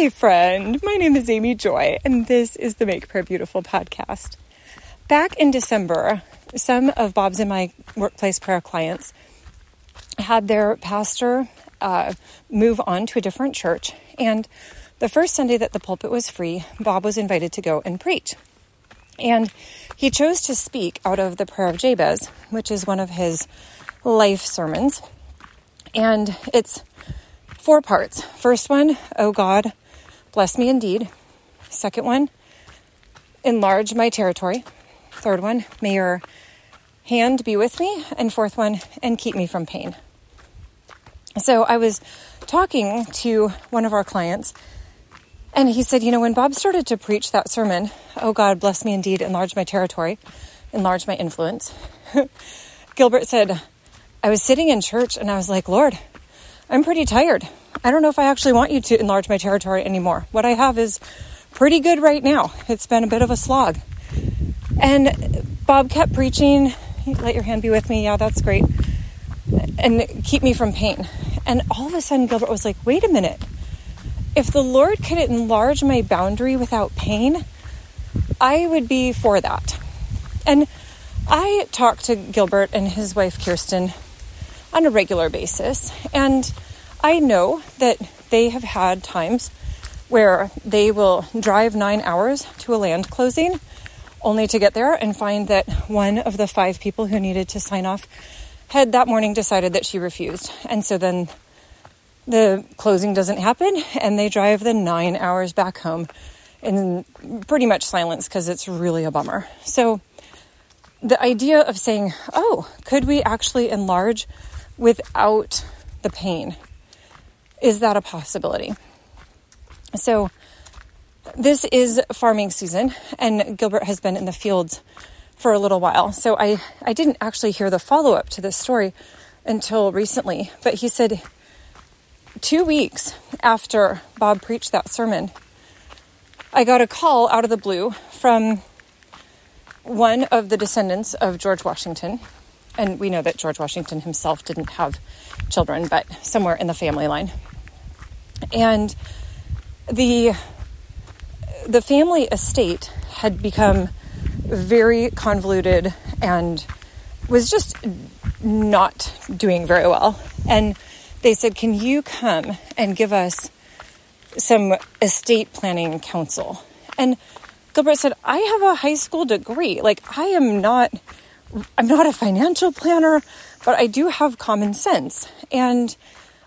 Hi, friend. My name is Amy Joy, and this is the Make Prayer Beautiful podcast. Back in December, some of Bob's and my workplace prayer clients had their pastor uh, move on to a different church, and the first Sunday that the pulpit was free, Bob was invited to go and preach. And he chose to speak out of the Prayer of Jabez, which is one of his life sermons. And it's four parts. First one, oh God, bless me indeed. Second one, enlarge my territory. Third one, may your hand be with me. And fourth one, and keep me from pain. So I was talking to one of our clients and he said, You know, when Bob started to preach that sermon, Oh God, bless me indeed, enlarge my territory, enlarge my influence, Gilbert said, I was sitting in church and I was like, Lord, I'm pretty tired. I don't know if I actually want you to enlarge my territory anymore. What I have is pretty good right now. It's been a bit of a slog. And Bob kept preaching, Let your hand be with me. Yeah, that's great. And keep me from pain. And all of a sudden, Gilbert was like, Wait a minute if the Lord could enlarge my boundary without pain, I would be for that. And I talked to Gilbert and his wife Kirsten on a regular basis, and I know that they have had times where they will drive nine hours to a land closing only to get there and find that one of the five people who needed to sign off had that morning decided that she refused. And so then the closing doesn't happen and they drive the nine hours back home in pretty much silence because it's really a bummer. So, the idea of saying, oh, could we actually enlarge without the pain? Is that a possibility? So, this is farming season, and Gilbert has been in the fields for a little while. So, I, I didn't actually hear the follow up to this story until recently, but he said two weeks after Bob preached that sermon, I got a call out of the blue from one of the descendants of George Washington. And we know that George Washington himself didn't have children, but somewhere in the family line. And the the family estate had become very convoluted and was just not doing very well. And they said, Can you come and give us some estate planning counsel? And Gilbert said, I have a high school degree. Like, I am not. I'm not a financial planner, but I do have common sense. And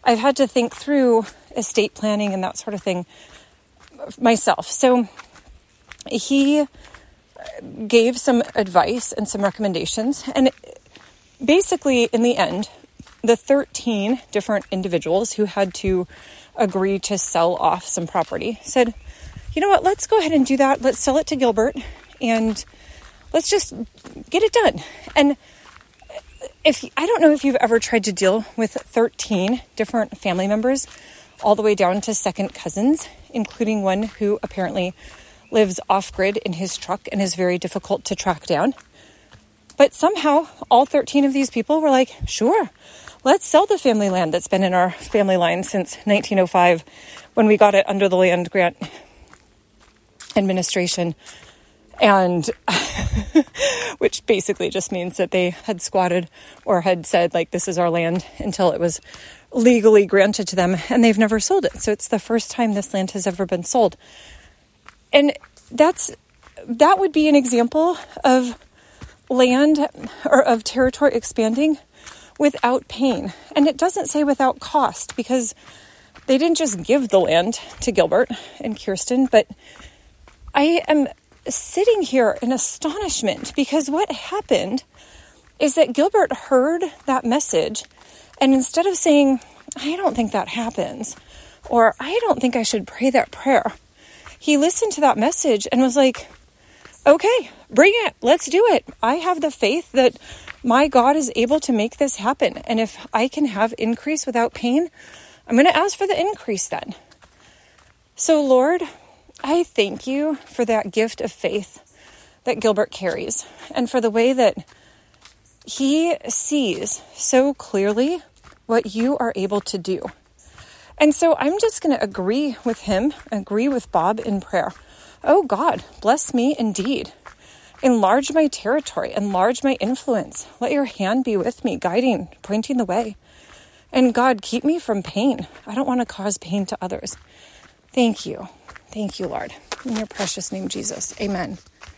I've had to think through estate planning and that sort of thing myself. So he gave some advice and some recommendations. And basically, in the end, the 13 different individuals who had to agree to sell off some property said, you know what, let's go ahead and do that. Let's sell it to Gilbert and let's just get it done. And if I don't know if you've ever tried to deal with 13 different family members, all the way down to second cousins, including one who apparently lives off grid in his truck and is very difficult to track down. But somehow, all 13 of these people were like, sure, let's sell the family land that's been in our family line since 1905 when we got it under the land grant administration. And which basically just means that they had squatted or had said, like, this is our land until it was legally granted to them and they've never sold it. So it's the first time this land has ever been sold. And that's that would be an example of land or of territory expanding without pain. And it doesn't say without cost because they didn't just give the land to Gilbert and Kirsten, but I am sitting here in astonishment because what happened is that Gilbert heard that message and instead of saying, I don't think that happens, or I don't think I should pray that prayer, he listened to that message and was like, okay, bring it. Let's do it. I have the faith that my God is able to make this happen. And if I can have increase without pain, I'm going to ask for the increase then. So, Lord, I thank you for that gift of faith that Gilbert carries and for the way that he sees so clearly what you are able to do. And so I'm just going to agree with him, agree with Bob in prayer. Oh God, bless me indeed. Enlarge my territory, enlarge my influence. Let your hand be with me, guiding, pointing the way. And God, keep me from pain. I don't want to cause pain to others. Thank you. Thank you, Lord. In your precious name, Jesus. Amen.